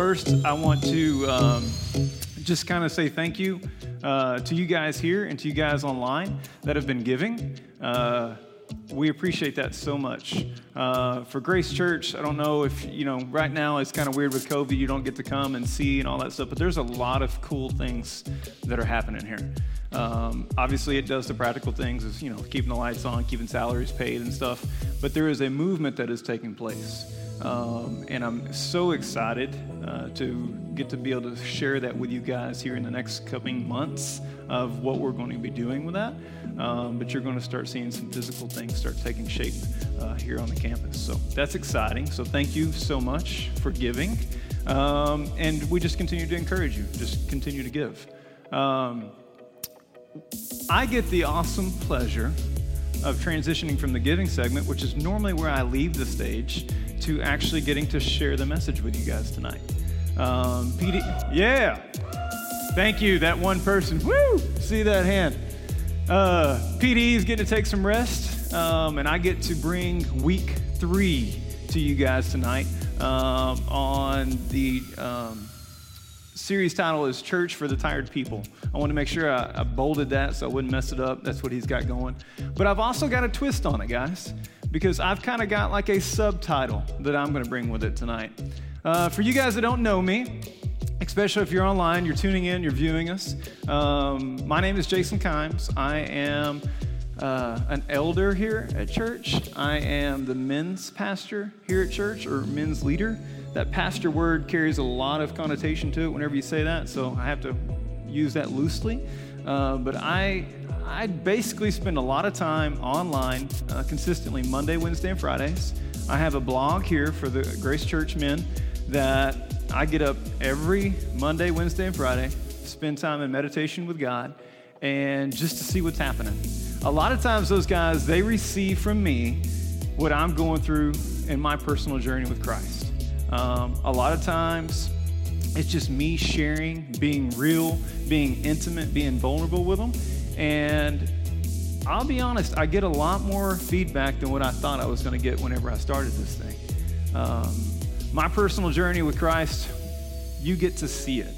first, I want to um, just kind of say thank you uh, to you guys here and to you guys online that have been giving. Uh, we appreciate that so much. Uh, for Grace Church, I don't know if, you know, right now it's kind of weird with COVID, you don't get to come and see and all that stuff, but there's a lot of cool things that are happening here. Um, obviously, it does the practical things, you know, keeping the lights on, keeping salaries paid and stuff, but there is a movement that is taking place. Um, and I'm so excited uh, to get to be able to share that with you guys here in the next coming months of what we're going to be doing with that. Um, but you're going to start seeing some physical things start taking shape uh, here on the campus. So that's exciting. So thank you so much for giving. Um, and we just continue to encourage you, just continue to give. Um, I get the awesome pleasure of transitioning from the giving segment, which is normally where I leave the stage, to actually getting to share the message with you guys tonight. Um, PD, yeah. Thank you, that one person. Woo! See that hand. Uh, PD is getting to take some rest, um, and I get to bring week three to you guys tonight um, on the um, series title is Church for the Tired People. I want to make sure I, I bolded that so I wouldn't mess it up. That's what he's got going. But I've also got a twist on it, guys because I've kind of got like a subtitle that I'm going to bring with it tonight. Uh, for you guys that don't know me, especially if you're online, you're tuning in, you're viewing us, um, my name is Jason Kimes. I am uh, an elder here at church. I am the men's pastor here at church, or men's leader. That pastor word carries a lot of connotation to it whenever you say that, so I have to use that loosely. Uh, but I I basically spend a lot of time online uh, consistently Monday, Wednesday, and Fridays. I have a blog here for the Grace Church men that I get up every Monday, Wednesday, and Friday, spend time in meditation with God, and just to see what's happening. A lot of times, those guys, they receive from me what I'm going through in my personal journey with Christ. Um, a lot of times, it's just me sharing, being real, being intimate, being vulnerable with them. And I'll be honest, I get a lot more feedback than what I thought I was going to get whenever I started this thing. Um, my personal journey with Christ, you get to see it.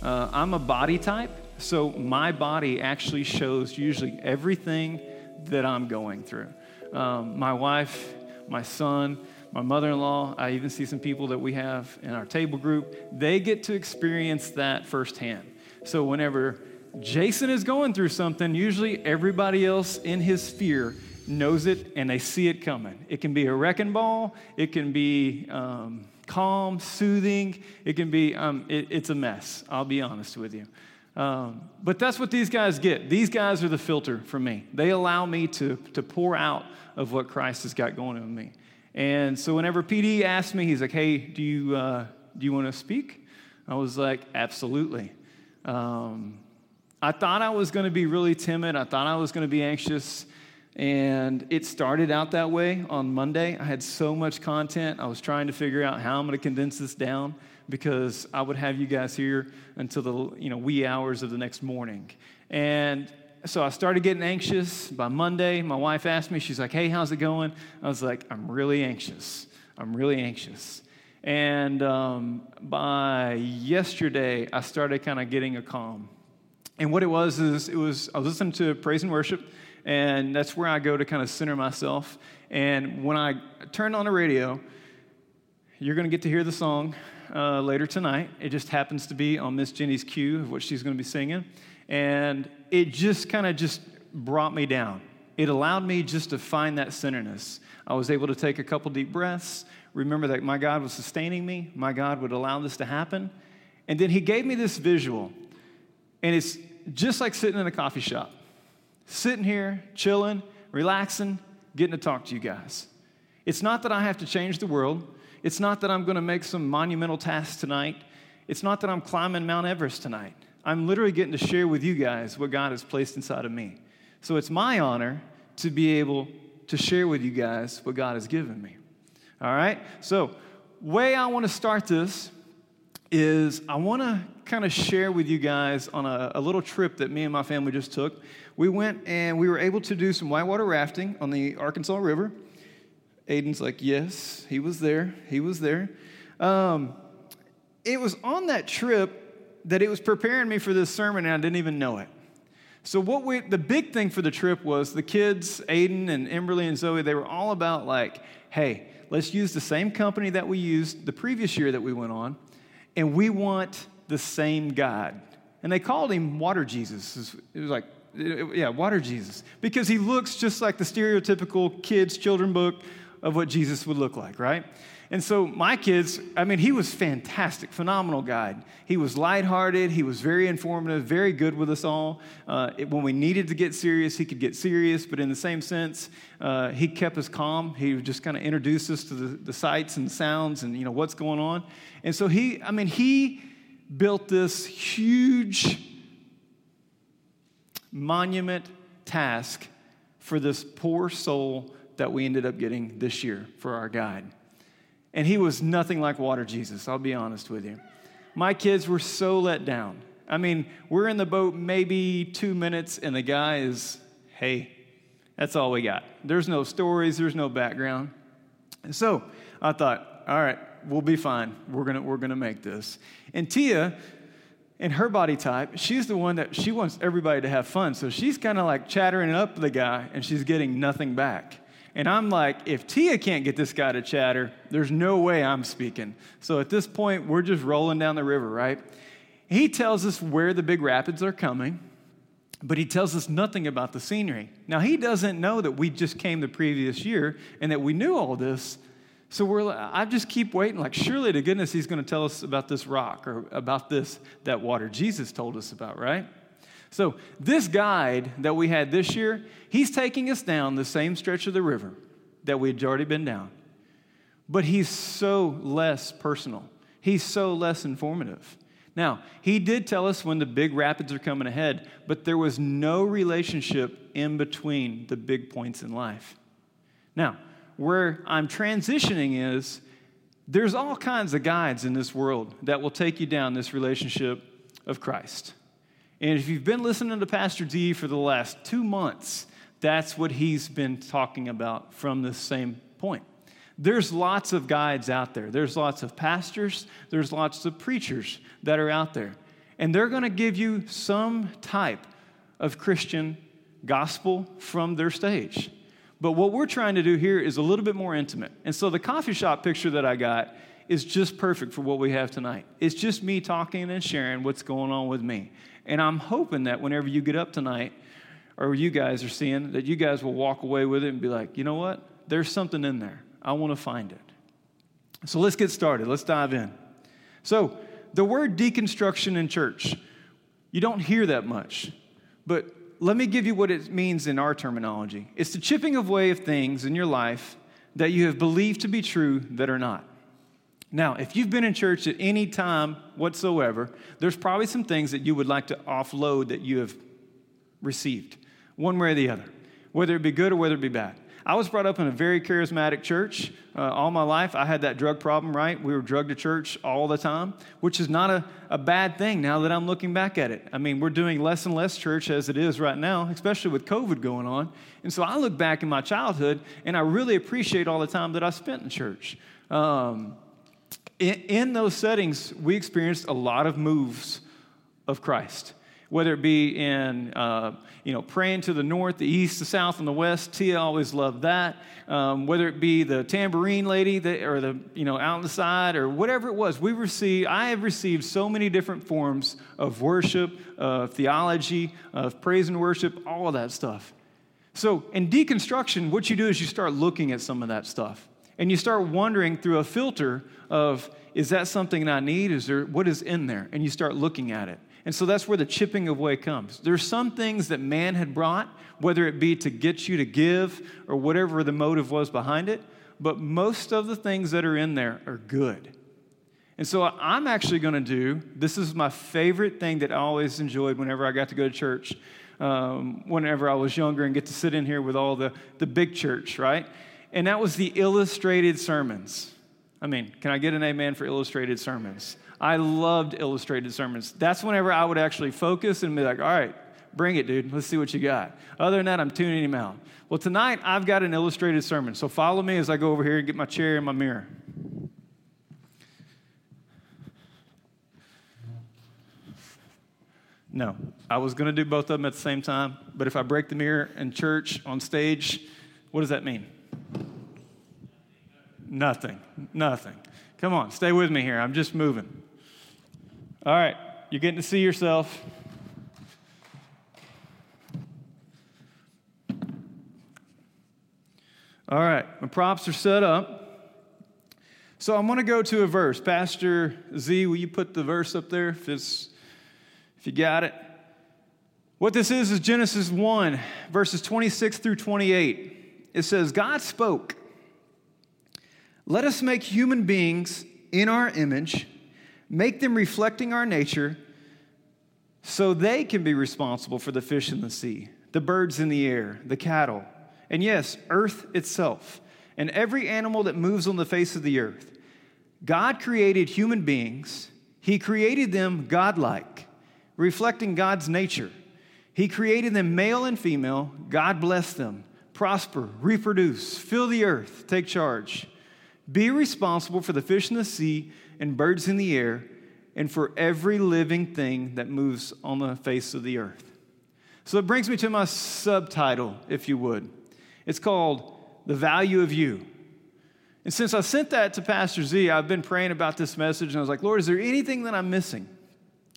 Uh, I'm a body type, so my body actually shows usually everything that I'm going through. Um, my wife, my son, my mother in law, I even see some people that we have in our table group, they get to experience that firsthand. So whenever Jason is going through something, usually everybody else in his sphere knows it and they see it coming. It can be a wrecking ball, it can be um, calm, soothing, it can be, um, it, it's a mess, I'll be honest with you. Um, but that's what these guys get. These guys are the filter for me. They allow me to, to pour out of what Christ has got going on me. And so whenever PD asked me, he's like, hey, do you, uh, do you want to speak? I was like, absolutely. Um, I thought I was going to be really timid. I thought I was going to be anxious. And it started out that way on Monday. I had so much content. I was trying to figure out how I'm going to condense this down because I would have you guys here until the you know wee hours of the next morning. And so I started getting anxious. By Monday, my wife asked me, she's like, "Hey, how's it going?" I was like, "I'm really anxious. I'm really anxious." And um, by yesterday, I started kind of getting a calm. And what it was is it was I was listening to praise and worship, and that's where I go to kind of center myself. And when I turn on the radio, you're going to get to hear the song uh, later tonight. It just happens to be on Miss Jenny's cue of what she's going to be singing, and it just kind of just brought me down. It allowed me just to find that centerness. I was able to take a couple deep breaths, remember that my God was sustaining me, my God would allow this to happen. And then he gave me this visual and it's just like sitting in a coffee shop, sitting here, chilling, relaxing, getting to talk to you guys. It's not that I have to change the world. It's not that I'm going to make some monumental task tonight. It's not that I'm climbing Mount Everest tonight. I'm literally getting to share with you guys what God has placed inside of me. So it's my honor to be able to share with you guys what God has given me. All right? So, way I want to start this is I want to kind of share with you guys on a, a, little trip that me and my family just took. We went and we were able to do some whitewater rafting on the Arkansas River. Aiden's like, yes, he was there. He was there. Um, it was on that trip that it was preparing me for this sermon, and I didn't even know it. So, what we, the big thing for the trip was the kids, Aiden and Emberly and Zoe, they were all about like, hey, let's use the same company that we used the previous year that we went on, and we want the same God. And they called him Water Jesus. It was like, yeah, Water Jesus, because he looks just like the stereotypical kids' children book of what Jesus would look like, right? And so my kids, I mean, he was fantastic, phenomenal guide. He was lighthearted. He was very informative, very good with us all. Uh, it, when we needed to get serious, he could get serious, but in the same sense, uh, he kept us calm. He would just kind of introduce us to the, the sights and sounds and, you know, what's going on. And so he, I mean, he built this huge monument task for this poor soul that we ended up getting this year for our guide. And he was nothing like Water Jesus, I'll be honest with you. My kids were so let down. I mean, we're in the boat maybe two minutes, and the guy is, hey, that's all we got. There's no stories, there's no background. And so I thought, all right, we'll be fine. We're gonna, we're gonna make this. And Tia, in her body type, she's the one that she wants everybody to have fun. So she's kind of like chattering up the guy, and she's getting nothing back. And I'm like, if Tia can't get this guy to chatter, there's no way I'm speaking. So at this point, we're just rolling down the river, right? He tells us where the big rapids are coming, but he tells us nothing about the scenery. Now, he doesn't know that we just came the previous year and that we knew all this. So we're, I just keep waiting, like, surely to goodness he's going to tell us about this rock or about this, that water Jesus told us about, right? So, this guide that we had this year, he's taking us down the same stretch of the river that we had already been down. But he's so less personal, he's so less informative. Now, he did tell us when the big rapids are coming ahead, but there was no relationship in between the big points in life. Now, where I'm transitioning is there's all kinds of guides in this world that will take you down this relationship of Christ. And if you've been listening to Pastor D for the last two months, that's what he's been talking about from this same point. There's lots of guides out there. There's lots of pastors, there's lots of preachers that are out there. And they're going to give you some type of Christian gospel from their stage. But what we're trying to do here is a little bit more intimate. And so the coffee shop picture that I got is just perfect for what we have tonight. It's just me talking and sharing what's going on with me. And I'm hoping that whenever you get up tonight, or you guys are seeing, that you guys will walk away with it and be like, you know what? There's something in there. I want to find it. So let's get started. Let's dive in. So, the word deconstruction in church, you don't hear that much. But let me give you what it means in our terminology it's the chipping away of things in your life that you have believed to be true that are not. Now, if you've been in church at any time whatsoever, there's probably some things that you would like to offload that you have received, one way or the other, whether it be good or whether it be bad. I was brought up in a very charismatic church uh, all my life. I had that drug problem, right? We were drugged to church all the time, which is not a, a bad thing now that I'm looking back at it. I mean, we're doing less and less church as it is right now, especially with COVID going on. And so I look back in my childhood and I really appreciate all the time that I spent in church. Um, in, in those settings, we experienced a lot of moves of Christ whether it be in uh, you know praying to the north the east the south and the west. Tia always loved that. Um, whether it be the tambourine lady that, or the you know out on the side or whatever it was we received i have received so many different forms of worship of theology of praise and worship all of that stuff. So in deconstruction what you do is you start looking at some of that stuff and you start wondering through a filter of is that something that I need? Is there what is in there? And you start looking at it. And so that's where the chipping away comes. There's some things that man had brought, whether it be to get you to give or whatever the motive was behind it, but most of the things that are in there are good. And so I'm actually going to do this is my favorite thing that I always enjoyed whenever I got to go to church, um, whenever I was younger and get to sit in here with all the, the big church, right? And that was the illustrated sermons. I mean, can I get an amen for illustrated sermons? I loved illustrated sermons. That's whenever I would actually focus and be like, all right, bring it, dude. Let's see what you got. Other than that, I'm tuning him out. Well, tonight I've got an illustrated sermon. So follow me as I go over here and get my chair and my mirror. No, I was going to do both of them at the same time, but if I break the mirror in church, on stage, what does that mean? Nothing. Nothing. Come on, stay with me here. I'm just moving. All right, you're getting to see yourself. All right, my props are set up. So I'm going to go to a verse. Pastor Z, will you put the verse up there if, it's, if you got it? What this is is Genesis 1, verses 26 through 28. It says, God spoke, Let us make human beings in our image, make them reflecting our nature, so they can be responsible for the fish in the sea, the birds in the air, the cattle, and yes, earth itself, and every animal that moves on the face of the earth. God created human beings, He created them godlike, reflecting God's nature. He created them male and female. God blessed them. Prosper, reproduce, fill the earth, take charge. Be responsible for the fish in the sea and birds in the air, and for every living thing that moves on the face of the earth. So it brings me to my subtitle, if you would. It's called The Value of You. And since I sent that to Pastor Z, I've been praying about this message, and I was like, Lord, is there anything that I'm missing?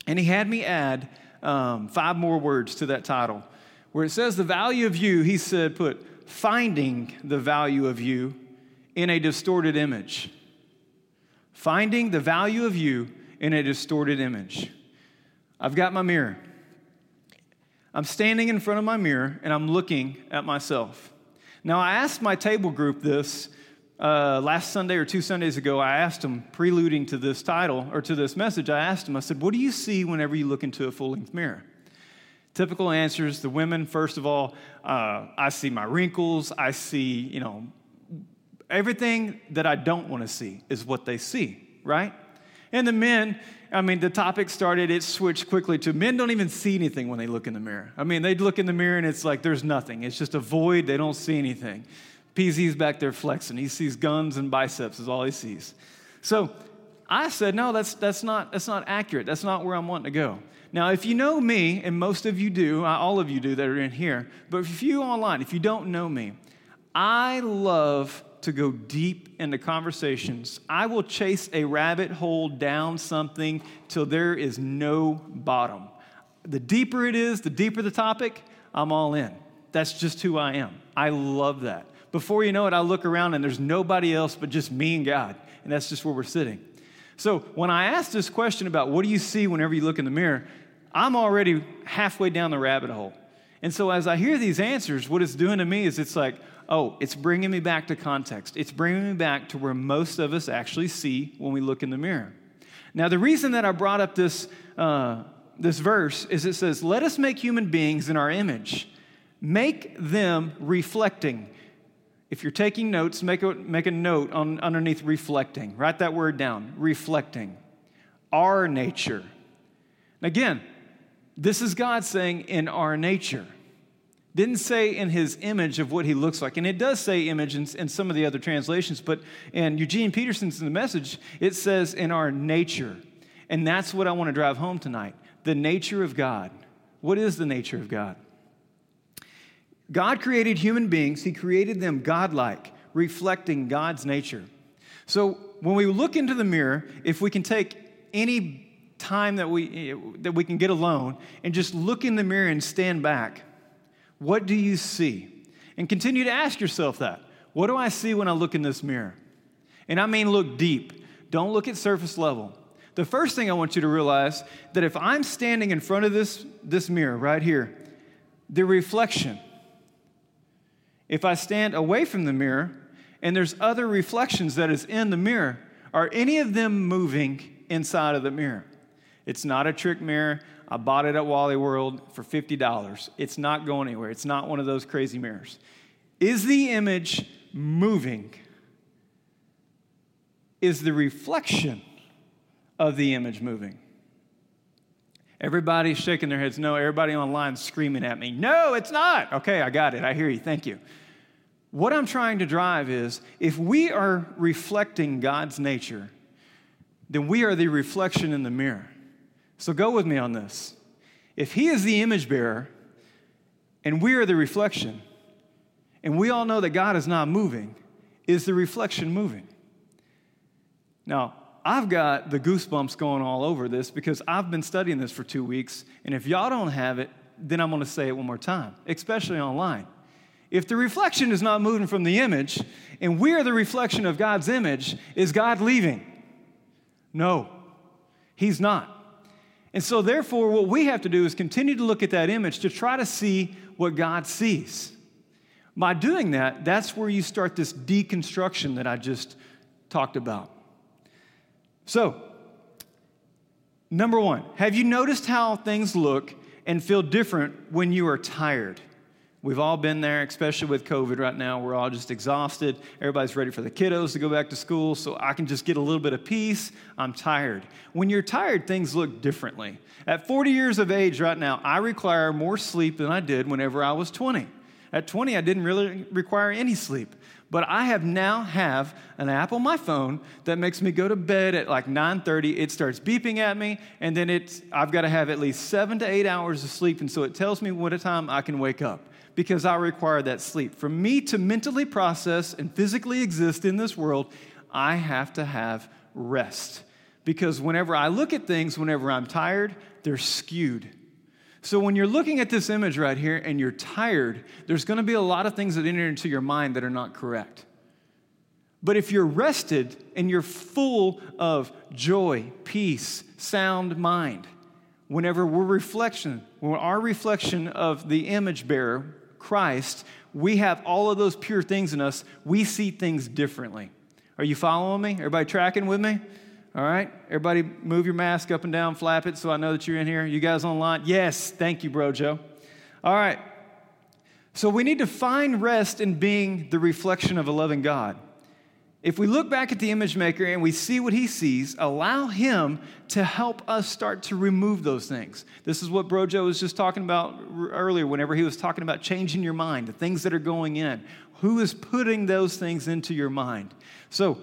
And he had me add um, five more words to that title. Where it says the value of you, he said, put finding the value of you in a distorted image. Finding the value of you in a distorted image. I've got my mirror. I'm standing in front of my mirror and I'm looking at myself. Now, I asked my table group this uh, last Sunday or two Sundays ago, I asked them, preluding to this title or to this message, I asked them, I said, What do you see whenever you look into a full length mirror? Typical answers the women, first of all, uh, I see my wrinkles, I see, you know, everything that I don't want to see is what they see, right? And the men, I mean, the topic started, it switched quickly to men don't even see anything when they look in the mirror. I mean, they look in the mirror and it's like there's nothing, it's just a void, they don't see anything. PZ's back there flexing. He sees guns and biceps, is all he sees. So I said, no, that's, that's, not, that's not accurate. That's not where I'm wanting to go. Now, if you know me, and most of you do, uh, all of you do that are in here, but if you online, if you don't know me, I love to go deep into conversations. I will chase a rabbit hole down something till there is no bottom. The deeper it is, the deeper the topic, I'm all in. That's just who I am. I love that. Before you know it, I look around and there's nobody else but just me and God. And that's just where we're sitting. So when I ask this question about what do you see whenever you look in the mirror, I'm already halfway down the rabbit hole. And so as I hear these answers, what it's doing to me is it's like, oh, it's bringing me back to context. It's bringing me back to where most of us actually see when we look in the mirror. Now, the reason that I brought up this, uh, this verse is it says, Let us make human beings in our image, make them reflecting if you're taking notes, make a, make a note on, underneath reflecting. Write that word down reflecting. Our nature. Again, this is God saying in our nature. Didn't say in his image of what he looks like. And it does say image in, in some of the other translations, but in Eugene Peterson's in the message, it says in our nature. And that's what I want to drive home tonight the nature of God. What is the nature of God? God created human beings, He created them godlike, reflecting God's nature. So when we look into the mirror, if we can take any time that we, eh, that we can get alone and just look in the mirror and stand back, what do you see? And continue to ask yourself that. What do I see when I look in this mirror? And I mean look deep. Don't look at surface level. The first thing I want you to realize that if I'm standing in front of this, this mirror right here, the reflection, if I stand away from the mirror and there's other reflections that is in the mirror, are any of them moving inside of the mirror? It's not a trick mirror. I bought it at Wally World for $50. It's not going anywhere. It's not one of those crazy mirrors. Is the image moving? Is the reflection of the image moving? Everybody's shaking their heads. No, everybody online screaming at me. No, it's not. Okay, I got it. I hear you. Thank you. What I'm trying to drive is if we are reflecting God's nature, then we are the reflection in the mirror. So go with me on this. If He is the image bearer and we are the reflection, and we all know that God is not moving, is the reflection moving? Now, I've got the goosebumps going all over this because I've been studying this for two weeks, and if y'all don't have it, then I'm going to say it one more time, especially online. If the reflection is not moving from the image, and we are the reflection of God's image, is God leaving? No, He's not. And so, therefore, what we have to do is continue to look at that image to try to see what God sees. By doing that, that's where you start this deconstruction that I just talked about. So, number one, have you noticed how things look and feel different when you are tired? We've all been there, especially with COVID right now. We're all just exhausted. Everybody's ready for the kiddos to go back to school, so I can just get a little bit of peace. I'm tired. When you're tired, things look differently. At 40 years of age right now, I require more sleep than I did whenever I was 20. At 20, I didn't really require any sleep. But I have now have an app on my phone that makes me go to bed at like 9:30. It starts beeping at me, and then it's I've got to have at least seven to eight hours of sleep, and so it tells me what a time I can wake up because I require that sleep. For me to mentally process and physically exist in this world, I have to have rest. Because whenever I look at things, whenever I'm tired, they're skewed. So when you're looking at this image right here and you're tired, there's going to be a lot of things that enter into your mind that are not correct. But if you're rested and you're full of joy, peace, sound mind, whenever we're reflection, when our reflection of the image bearer, Christ, we have all of those pure things in us. We see things differently. Are you following me? Everybody tracking with me? All right. Everybody move your mask up and down, flap it so I know that you're in here. You guys online? Yes. Thank you, bro, Joe. All right. So we need to find rest in being the reflection of a loving God. If we look back at the image maker and we see what he sees, allow him to help us start to remove those things. This is what Brojo was just talking about earlier whenever he was talking about changing your mind, the things that are going in. Who is putting those things into your mind? So,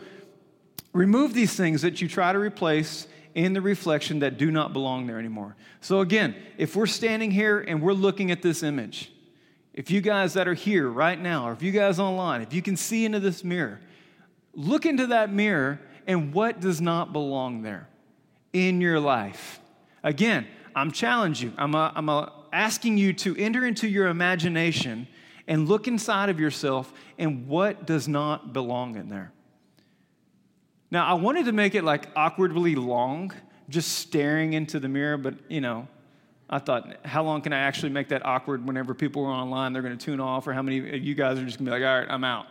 remove these things that you try to replace in the reflection that do not belong there anymore. So, again, if we're standing here and we're looking at this image, if you guys that are here right now, or if you guys online, if you can see into this mirror, Look into that mirror and what does not belong there in your life. Again, I'm challenging you. I'm, a, I'm a asking you to enter into your imagination and look inside of yourself and what does not belong in there. Now, I wanted to make it like awkwardly long, just staring into the mirror, but you know, I thought, how long can I actually make that awkward whenever people are online, they're going to tune off, or how many of you guys are just going to be like, all right, I'm out.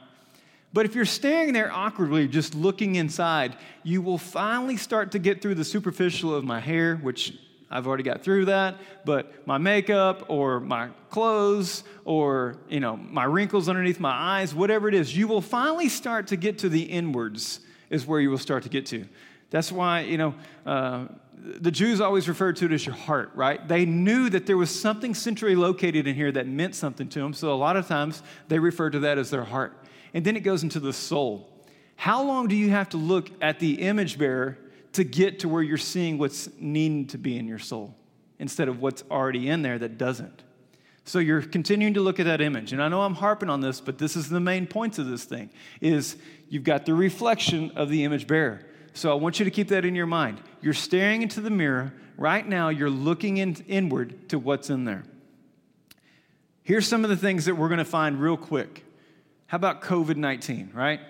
But if you're staring there awkwardly, just looking inside, you will finally start to get through the superficial of my hair, which I've already got through that, but my makeup or my clothes or, you know, my wrinkles underneath my eyes, whatever it is, you will finally start to get to the inwards is where you will start to get to. That's why, you know, uh, the Jews always referred to it as your heart, right? They knew that there was something centrally located in here that meant something to them, so a lot of times they referred to that as their heart and then it goes into the soul. How long do you have to look at the image bearer to get to where you're seeing what's needing to be in your soul instead of what's already in there that doesn't? So you're continuing to look at that image. And I know I'm harping on this, but this is the main points of this thing is you've got the reflection of the image bearer. So I want you to keep that in your mind. You're staring into the mirror. Right now, you're looking in, inward to what's in there. Here's some of the things that we're going to find real quick. How about COVID 19, right?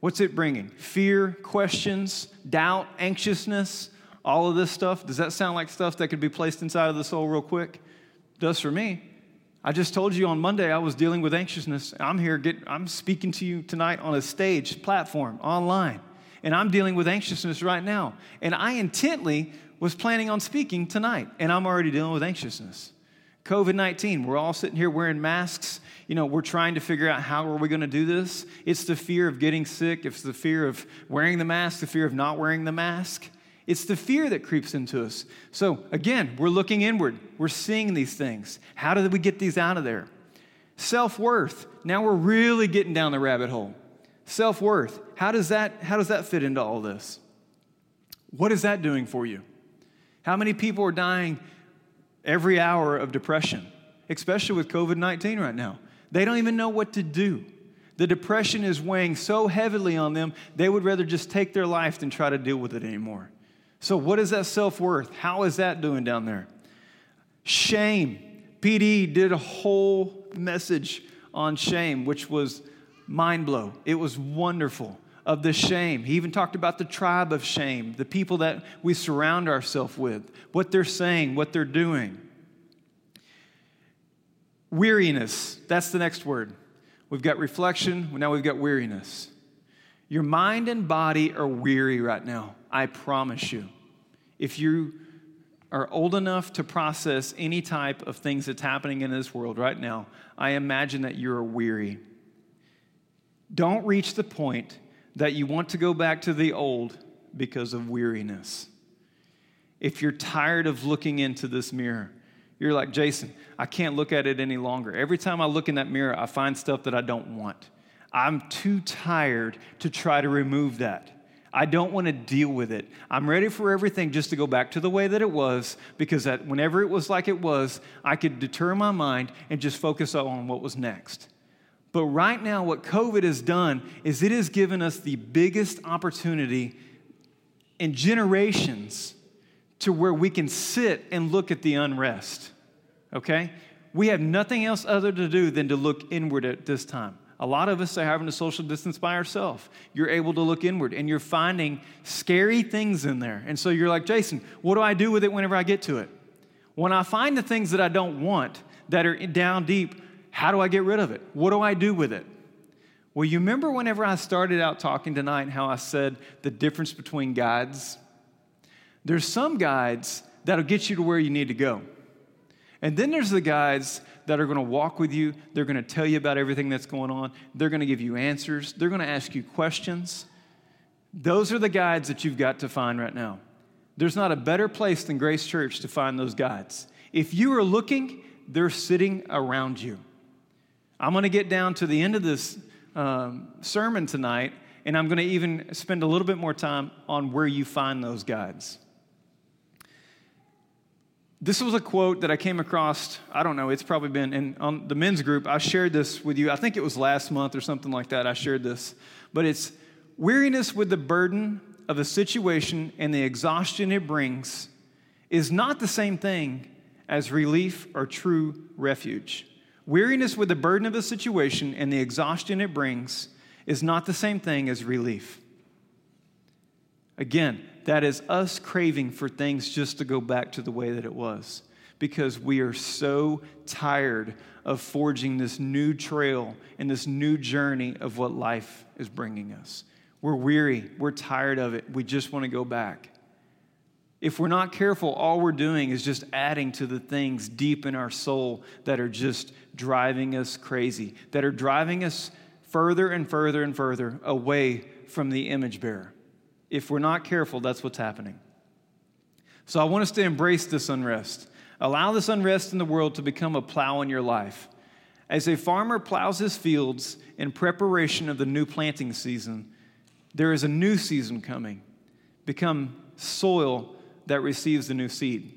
What's it bringing? Fear, questions, doubt, anxiousness, all of this stuff. Does that sound like stuff that could be placed inside of the soul real quick? does for me. I just told you on Monday I was dealing with anxiousness. I'm here, get, I'm speaking to you tonight on a stage platform online, and I'm dealing with anxiousness right now. And I intently was planning on speaking tonight, and I'm already dealing with anxiousness. COVID 19, we're all sitting here wearing masks you know, we're trying to figure out how are we going to do this. It's the fear of getting sick, it's the fear of wearing the mask, the fear of not wearing the mask. It's the fear that creeps into us. So, again, we're looking inward. We're seeing these things. How do we get these out of there? Self worth. Now we're really getting down the rabbit hole. Self worth. How does that how does that fit into all this? What is that doing for you? How many people are dying every hour of depression, especially with COVID 19 right now. They don't even know what to do. The depression is weighing so heavily on them, they would rather just take their life than try to deal with it anymore. So, what is that self worth? How is that doing down there? Shame. PD did a whole message on shame, which was mind blow. It was wonderful of the shame. He even talked about the tribe of shame, the people that we surround ourselves with, what they're saying, what they're doing. Weariness, that's the next word. We've got reflection, now we've got weariness. Your mind and body are weary right now, I promise you. If you are old enough to process any type of things that's happening in this world right now, I imagine that you're weary. Don't reach the point that you want to go back to the old because of weariness. If you're tired of looking into this mirror, you're like, Jason, I can't look at it any longer. Every time I look in that mirror, I find stuff that I don't want. I'm too tired to try to remove that. I don't want to deal with it. I'm ready for everything just to go back to the way that it was because that whenever it was like it was, I could deter my mind and just focus on what was next. But right now, what COVID has done is it has given us the biggest opportunity in generations to where we can sit and look at the unrest. Okay? We have nothing else other to do than to look inward at this time. A lot of us are having to social distance by ourselves. You're able to look inward and you're finding scary things in there. And so you're like, Jason, what do I do with it whenever I get to it? When I find the things that I don't want that are down deep, how do I get rid of it? What do I do with it? Well, you remember whenever I started out talking tonight how I said the difference between guides? There's some guides that'll get you to where you need to go. And then there's the guides that are going to walk with you. They're going to tell you about everything that's going on. They're going to give you answers. They're going to ask you questions. Those are the guides that you've got to find right now. There's not a better place than Grace Church to find those guides. If you are looking, they're sitting around you. I'm going to get down to the end of this um, sermon tonight, and I'm going to even spend a little bit more time on where you find those guides. This was a quote that I came across. I don't know, it's probably been in on the men's group. I shared this with you. I think it was last month or something like that. I shared this. But it's weariness with the burden of a situation and the exhaustion it brings is not the same thing as relief or true refuge. Weariness with the burden of a situation and the exhaustion it brings is not the same thing as relief. Again, that is us craving for things just to go back to the way that it was because we are so tired of forging this new trail and this new journey of what life is bringing us. We're weary, we're tired of it, we just want to go back. If we're not careful, all we're doing is just adding to the things deep in our soul that are just driving us crazy, that are driving us further and further and further away from the image bearer. If we're not careful, that's what's happening. So I want us to embrace this unrest. Allow this unrest in the world to become a plow in your life. As a farmer plows his fields in preparation of the new planting season, there is a new season coming. Become soil that receives the new seed.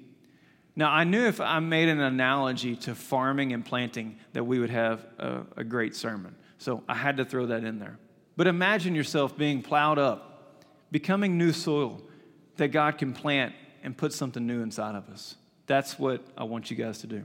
Now, I knew if I made an analogy to farming and planting that we would have a, a, great sermon. So I had to throw that in there. But imagine yourself being plowed up, becoming new soil that God can plant and put something new inside of us. That's what I want you guys to do.